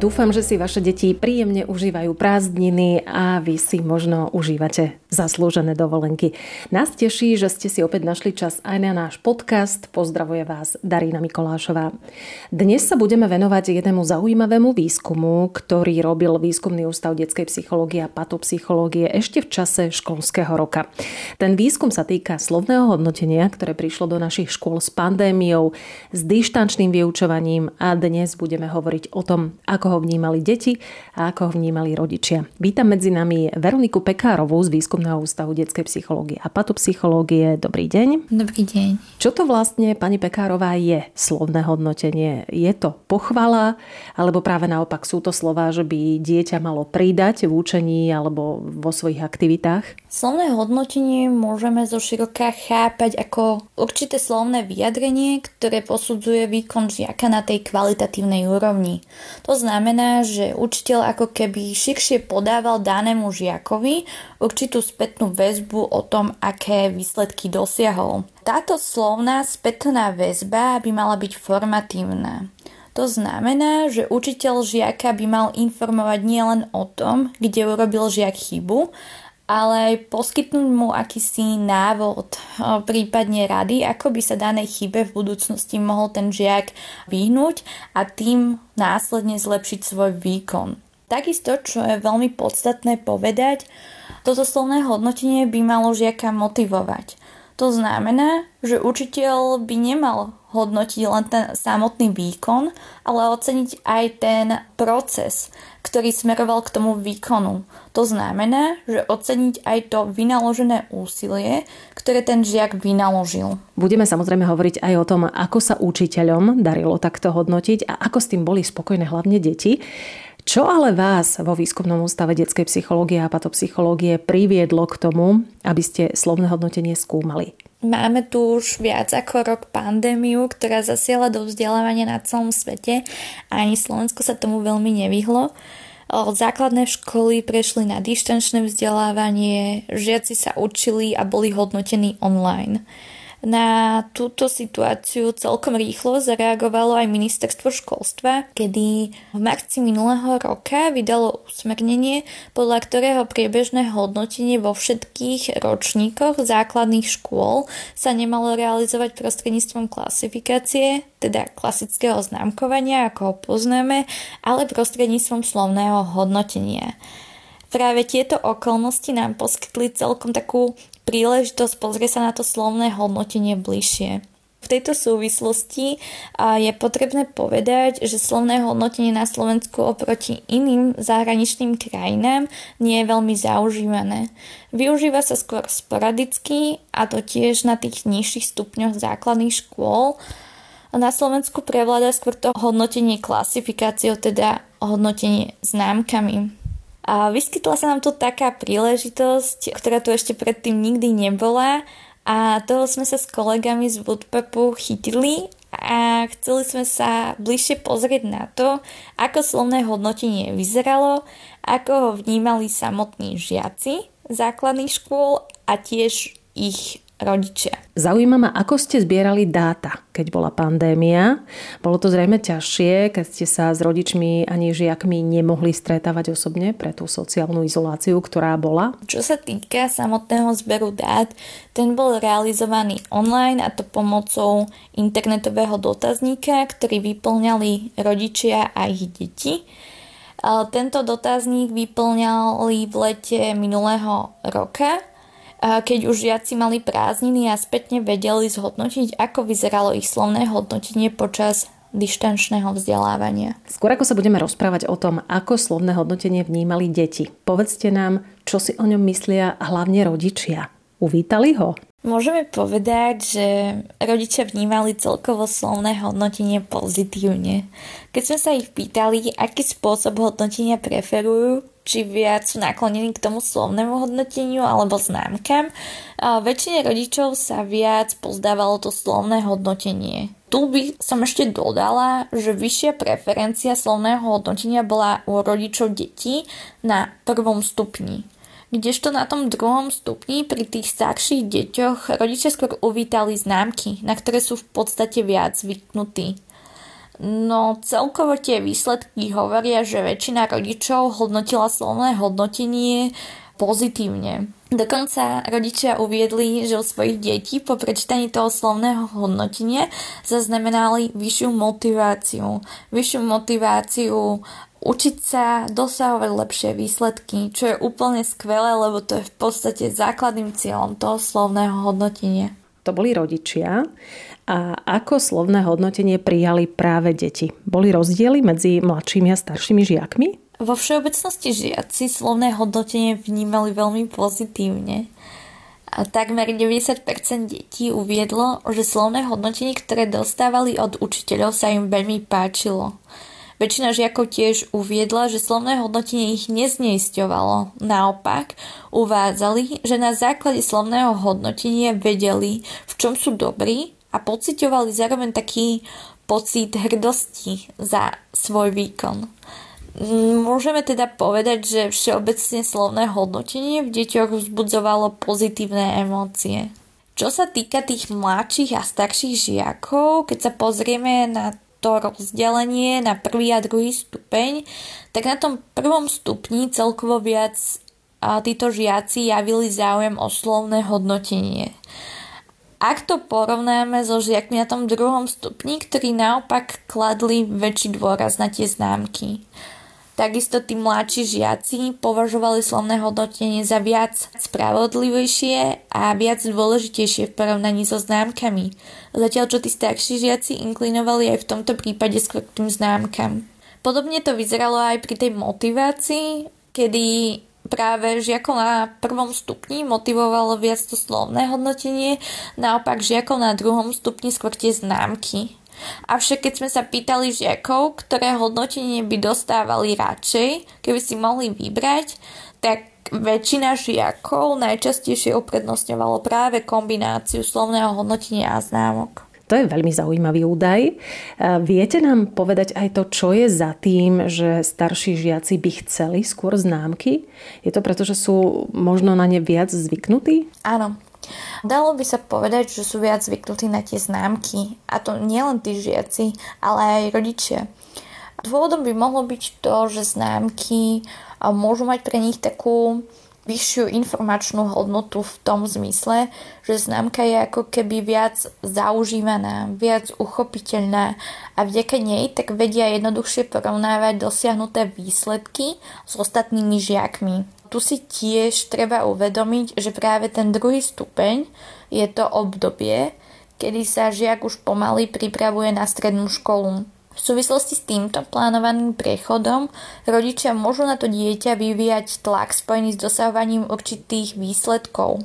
Dúfam, že si vaše deti príjemne užívajú prázdniny a vy si možno užívate zaslúžené dovolenky. Nás teší, že ste si opäť našli čas aj na náš podcast. Pozdravuje vás Darína Mikolášová. Dnes sa budeme venovať jednému zaujímavému výskumu, ktorý robil Výskumný ústav detskej psychológie a patopsychológie ešte v čase školského roka. Ten výskum sa týka slovného hodnotenia, ktoré prišlo do našich škôl s pandémiou, s dištančným vyučovaním a dnes budeme hovoriť o tom, ako ho vnímali deti a ako ho vnímali rodičia. Vítam medzi nami Veroniku Pekárovú z Výskumného ústavu detskej psychológie a patopsychológie. Dobrý deň. Dobrý deň. Čo to vlastne, pani Pekárová, je slovné hodnotenie? Je to pochvala, alebo práve naopak sú to slova, že by dieťa malo pridať v učení alebo vo svojich aktivitách? Slovné hodnotenie môžeme zo široka chápať ako určité slovné vyjadrenie, ktoré posudzuje výkon žiaka na tej kvalitatívnej úrovni. To znamená, že učiteľ ako keby širšie podával danému žiakovi určitú spätnú väzbu o tom, aké výsledky dosiahol. Táto slovná spätná väzba by mala byť formatívna. To znamená, že učiteľ žiaka by mal informovať nielen o tom, kde urobil žiak chybu, ale aj poskytnúť mu akýsi návod, prípadne rady, ako by sa danej chybe v budúcnosti mohol ten žiak vyhnúť a tým následne zlepšiť svoj výkon. Takisto, čo je veľmi podstatné povedať, toto slovné hodnotenie by malo žiaka motivovať. To znamená, že učiteľ by nemal hodnotiť len ten samotný výkon, ale oceniť aj ten proces, ktorý smeroval k tomu výkonu. To znamená, že oceniť aj to vynaložené úsilie, ktoré ten žiak vynaložil. Budeme samozrejme hovoriť aj o tom, ako sa učiteľom darilo takto hodnotiť a ako s tým boli spokojné hlavne deti. Čo ale vás vo výskumnom ústave detskej psychológie a patopsychológie priviedlo k tomu, aby ste slovné hodnotenie skúmali? Máme tu už viac ako rok pandémiu, ktorá zasiela do vzdelávania na celom svete a ani Slovensko sa tomu veľmi nevyhlo. Základné školy prešli na dištančné vzdelávanie, žiaci sa učili a boli hodnotení online. Na túto situáciu celkom rýchlo zareagovalo aj ministerstvo školstva, kedy v marci minulého roka vydalo usmernenie, podľa ktorého priebežné hodnotenie vo všetkých ročníkoch základných škôl sa nemalo realizovať prostredníctvom klasifikácie, teda klasického známkovania, ako ho poznáme, ale prostredníctvom slovného hodnotenia. Práve tieto okolnosti nám poskytli celkom takú príležitosť pozrieť sa na to slovné hodnotenie bližšie. V tejto súvislosti je potrebné povedať, že slovné hodnotenie na Slovensku oproti iným zahraničným krajinám nie je veľmi zaužívané. Využíva sa skôr sporadicky a to tiež na tých nižších stupňoch základných škôl. Na Slovensku prevláda skôr to hodnotenie klasifikáciou, teda hodnotenie známkami. A vyskytla sa nám tu taká príležitosť, ktorá tu ešte predtým nikdy nebola. A toho sme sa s kolegami z Woodpepu chytili a chceli sme sa bližšie pozrieť na to, ako slovné hodnotenie vyzeralo, ako ho vnímali samotní žiaci základných škôl a tiež ich rodičia. Zaujíma ma, ako ste zbierali dáta, keď bola pandémia. Bolo to zrejme ťažšie, keď ste sa s rodičmi ani žiakmi nemohli stretávať osobne pre tú sociálnu izoláciu, ktorá bola? Čo sa týka samotného zberu dát, ten bol realizovaný online a to pomocou internetového dotazníka, ktorý vyplňali rodičia a ich deti. Tento dotazník vyplňali v lete minulého roka keď už žiaci mali prázdniny a spätne vedeli zhodnotiť, ako vyzeralo ich slovné hodnotenie počas dištančného vzdelávania. Skôr ako sa budeme rozprávať o tom, ako slovné hodnotenie vnímali deti, povedzte nám, čo si o ňom myslia hlavne rodičia. Uvítali ho? Môžeme povedať, že rodičia vnímali celkovo slovné hodnotenie pozitívne. Keď sme sa ich pýtali, aký spôsob hodnotenia preferujú, či viac sú naklonení k tomu slovnému hodnoteniu alebo známkam, a väčšine rodičov sa viac pozdávalo to slovné hodnotenie. Tu by som ešte dodala, že vyššia preferencia slovného hodnotenia bola u rodičov detí na prvom stupni Kdežto na tom druhom stupni pri tých starších deťoch rodičia skôr uvítali známky, na ktoré sú v podstate viac zvyknutí. No celkovo tie výsledky hovoria, že väčšina rodičov hodnotila slovné hodnotenie pozitívne. Dokonca rodičia uviedli, že u svojich detí po prečítaní toho slovného hodnotenia zaznamenali vyššiu motiváciu. Vyššiu motiváciu učiť sa dosahovať lepšie výsledky, čo je úplne skvelé, lebo to je v podstate základným cieľom toho slovného hodnotenia. To boli rodičia. A ako slovné hodnotenie prijali práve deti? Boli rozdiely medzi mladšími a staršími žiakmi? Vo všeobecnosti žiaci slovné hodnotenie vnímali veľmi pozitívne. A takmer 90% detí uviedlo, že slovné hodnotenie, ktoré dostávali od učiteľov, sa im veľmi páčilo. Väčšina žiakov tiež uviedla, že slovné hodnotenie ich nezneisťovalo. Naopak, uvádzali, že na základe slovného hodnotenia vedeli, v čom sú dobrí a pocitovali zároveň taký pocit hrdosti za svoj výkon. Môžeme teda povedať, že všeobecne slovné hodnotenie v deťoch vzbudzovalo pozitívne emócie. Čo sa týka tých mladších a starších žiakov, keď sa pozrieme na to rozdelenie na prvý a druhý stupeň, tak na tom prvom stupni celkovo viac títo žiaci javili záujem o slovné hodnotenie. Ak to porovnáme so žiakmi na tom druhom stupni, ktorí naopak kladli väčší dôraz na tie známky. Takisto tí mladší žiaci považovali slovné hodnotenie za viac spravodlivejšie a viac dôležitejšie v porovnaní so známkami. Zatiaľ čo tí starší žiaci inklinovali aj v tomto prípade skôr k tým známkam. Podobne to vyzeralo aj pri tej motivácii, kedy práve žiakov na prvom stupni motivovalo viac to slovné hodnotenie, naopak žiakov na druhom stupni skôr tie známky. Avšak keď sme sa pýtali žiakov, ktoré hodnotenie by dostávali radšej, keby si mohli vybrať, tak väčšina žiakov najčastejšie uprednostňovalo práve kombináciu slovného hodnotenia a známok. To je veľmi zaujímavý údaj. Viete nám povedať aj to, čo je za tým, že starší žiaci by chceli skôr známky? Je to preto, že sú možno na ne viac zvyknutí? Áno, Dalo by sa povedať, že sú viac zvyknutí na tie známky. A to nielen tí žiaci, ale aj rodičia. Dôvodom by mohlo byť to, že známky môžu mať pre nich takú vyššiu informačnú hodnotu v tom zmysle, že známka je ako keby viac zaužívaná, viac uchopiteľná a vďaka nej tak vedia jednoduchšie porovnávať dosiahnuté výsledky s ostatnými žiakmi tu si tiež treba uvedomiť, že práve ten druhý stupeň je to obdobie, kedy sa žiak už pomaly pripravuje na strednú školu. V súvislosti s týmto plánovaným prechodom rodičia môžu na to dieťa vyvíjať tlak spojený s dosahovaním určitých výsledkov.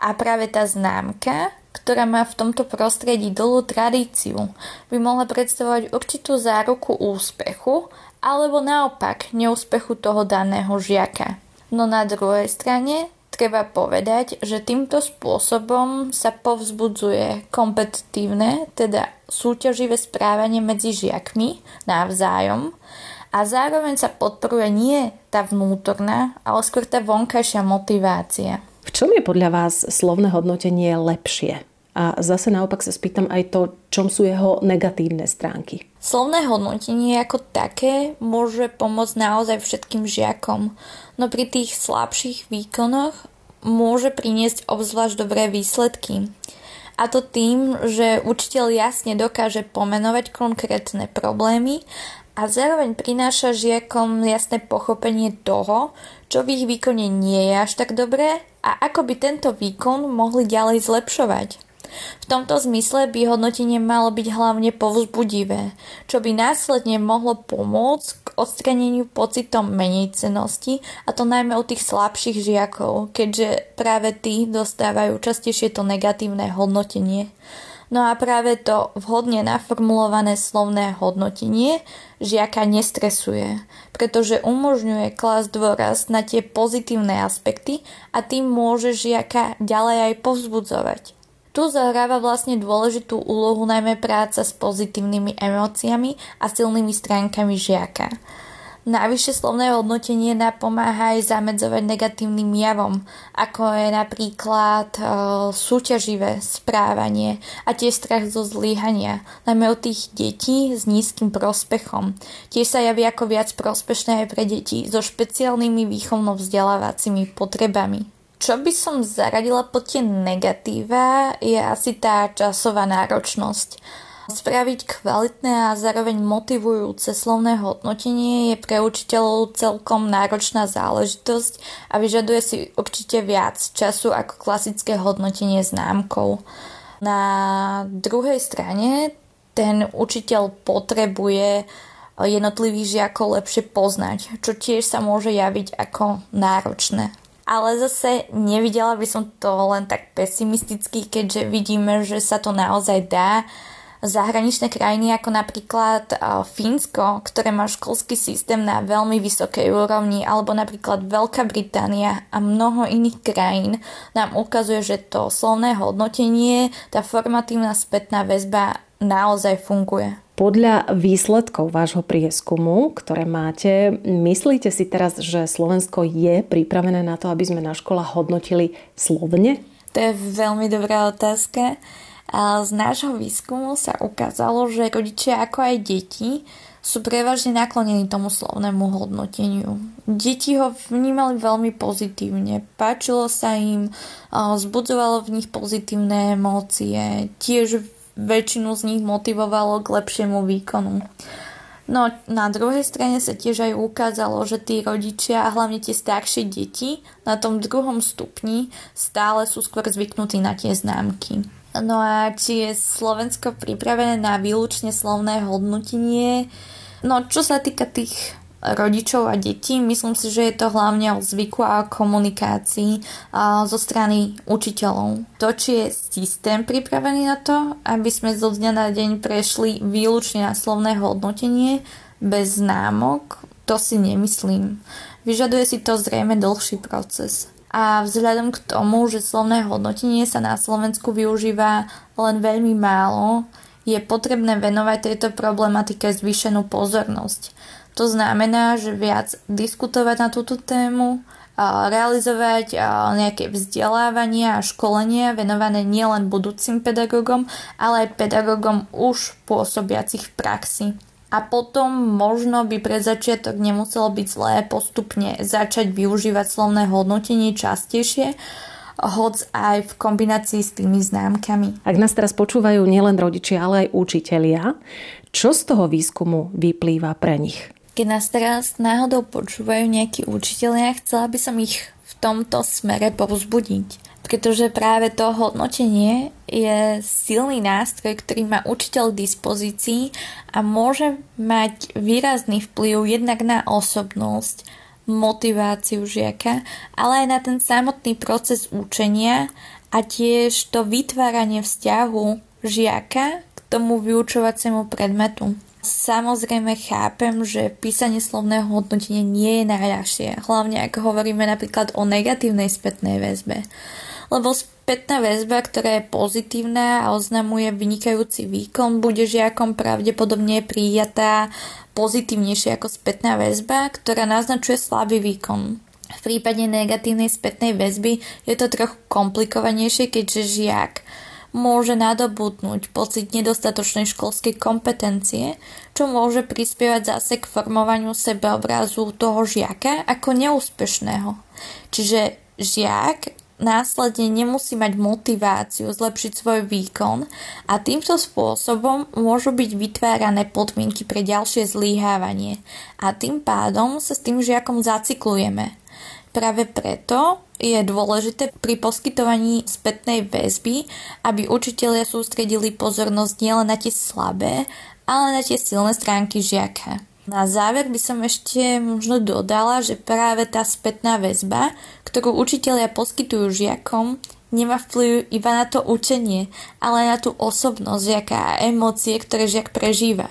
A práve tá známka, ktorá má v tomto prostredí dlhú tradíciu, by mohla predstavovať určitú záruku úspechu alebo naopak neúspechu toho daného žiaka. No na druhej strane treba povedať, že týmto spôsobom sa povzbudzuje kompetitívne, teda súťaživé správanie medzi žiakmi navzájom a zároveň sa podporuje nie tá vnútorná, ale skôr tá vonkajšia motivácia. V čom je podľa vás slovné hodnotenie lepšie? A zase naopak sa spýtam aj to, čom sú jeho negatívne stránky. Slovné hodnotenie ako také môže pomôcť naozaj všetkým žiakom, no pri tých slabších výkonoch môže priniesť obzvlášť dobré výsledky. A to tým, že učiteľ jasne dokáže pomenovať konkrétne problémy a zároveň prináša žiakom jasné pochopenie toho, čo v ich výkone nie je až tak dobré a ako by tento výkon mohli ďalej zlepšovať. V tomto zmysle by hodnotenie malo byť hlavne povzbudivé, čo by následne mohlo pomôcť k odstraneniu pocitom menej cenosti, a to najmä u tých slabších žiakov, keďže práve tí dostávajú častejšie to negatívne hodnotenie. No a práve to vhodne naformulované slovné hodnotenie žiaka nestresuje, pretože umožňuje klas dôraz na tie pozitívne aspekty a tým môže žiaka ďalej aj povzbudzovať. Tu zahráva vlastne dôležitú úlohu najmä práca s pozitívnymi emóciami a silnými stránkami žiaka. Navyše slovné hodnotenie napomáha aj zamedzovať negatívnym javom, ako je napríklad e, súťaživé správanie a tiež strach zo zlíhania, najmä u tých detí s nízkym prospechom. Tiež sa javí ako viac prospešné aj pre deti so špeciálnymi výchovno-vzdelávacími potrebami. Čo by som zaradila pod tie negatíva je asi tá časová náročnosť. Spraviť kvalitné a zároveň motivujúce slovné hodnotenie je pre učiteľov celkom náročná záležitosť a vyžaduje si určite viac času ako klasické hodnotenie známkou. Na druhej strane ten učiteľ potrebuje jednotlivých žiakov lepšie poznať, čo tiež sa môže javiť ako náročné ale zase nevidela by som to len tak pesimisticky, keďže vidíme, že sa to naozaj dá zahraničné krajiny ako napríklad Fínsko, ktoré má školský systém na veľmi vysokej úrovni, alebo napríklad Veľká Británia a mnoho iných krajín nám ukazuje, že to slovné hodnotenie, tá formatívna spätná väzba naozaj funguje. Podľa výsledkov vášho prieskumu, ktoré máte, myslíte si teraz, že Slovensko je pripravené na to, aby sme na školách hodnotili slovne? To je veľmi dobrá otázka. Z nášho výskumu sa ukázalo, že rodičia ako aj deti sú prevažne naklonení tomu slovnému hodnoteniu. Deti ho vnímali veľmi pozitívne, páčilo sa im, zbudzovalo v nich pozitívne emócie, tiež väčšinu z nich motivovalo k lepšiemu výkonu. No na druhej strane sa tiež aj ukázalo, že tí rodičia a hlavne tie staršie deti na tom druhom stupni stále sú skôr zvyknutí na tie známky. No a či je Slovensko pripravené na výlučne slovné hodnotenie? No čo sa týka tých rodičov a detí. Myslím si, že je to hlavne o zvyku a komunikácii a zo strany učiteľov. To, či je systém pripravený na to, aby sme zo dňa na deň prešli výlučne na slovné hodnotenie bez známok, to si nemyslím. Vyžaduje si to zrejme dlhší proces a vzhľadom k tomu, že slovné hodnotenie sa na Slovensku využíva len veľmi málo, je potrebné venovať tejto problematike zvýšenú pozornosť. To znamená, že viac diskutovať na túto tému, realizovať nejaké vzdelávania a školenia venované nielen budúcim pedagógom, ale aj pedagógom už pôsobiacich v praxi a potom možno by pre začiatok nemuselo byť zlé postupne začať využívať slovné hodnotenie častejšie, hoc aj v kombinácii s tými známkami. Ak nás teraz počúvajú nielen rodičia, ale aj učitelia, čo z toho výskumu vyplýva pre nich? Keď nás teraz náhodou počúvajú nejakí učitelia, chcela by som ich v tomto smere povzbudiť pretože práve to hodnotenie je silný nástroj, ktorý má učiteľ k dispozícii a môže mať výrazný vplyv jednak na osobnosť, motiváciu žiaka, ale aj na ten samotný proces učenia a tiež to vytváranie vzťahu žiaka k tomu vyučovaciemu predmetu. Samozrejme chápem, že písanie slovného hodnotenia nie je najľahšie, hlavne ak hovoríme napríklad o negatívnej spätnej väzbe lebo spätná väzba, ktorá je pozitívna a oznamuje vynikajúci výkon, bude žiakom pravdepodobne prijatá pozitívnejšie ako spätná väzba, ktorá naznačuje slabý výkon. V prípade negatívnej spätnej väzby je to trochu komplikovanejšie, keďže žiak môže nadobudnúť pocit nedostatočnej školskej kompetencie, čo môže prispievať zase k formovaniu sebeobrazu toho žiaka ako neúspešného. Čiže žiak následne nemusí mať motiváciu zlepšiť svoj výkon a týmto spôsobom môžu byť vytvárané podmienky pre ďalšie zlíhávanie a tým pádom sa s tým žiakom zacyklujeme. Práve preto je dôležité pri poskytovaní spätnej väzby, aby učitelia sústredili pozornosť nielen na tie slabé, ale na tie silné stránky žiaka. Na záver by som ešte možno dodala, že práve tá spätná väzba, ktorú učitelia poskytujú žiakom, nemá vplyv iba na to učenie, ale na tú osobnosť žiaka a emócie, ktoré žiak prežíva.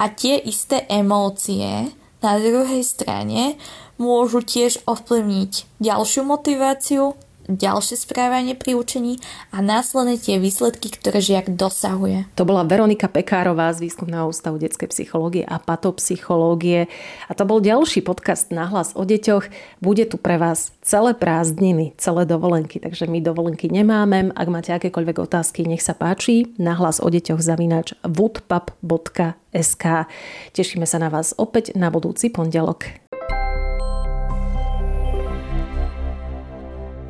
A tie isté emócie na druhej strane môžu tiež ovplyvniť ďalšiu motiváciu, ďalšie správanie pri učení a následne tie výsledky, ktoré žiak dosahuje. To bola Veronika Pekárová z Výskumného ústavu detskej psychológie a patopsychológie. A to bol ďalší podcast Nahlas o deťoch. Bude tu pre vás celé prázdniny, celé dovolenky, takže my dovolenky nemáme. Ak máte akékoľvek otázky, nech sa páči. Nahlas o deťoch zavinač woodpub.sk Tešíme sa na vás opäť na budúci pondelok.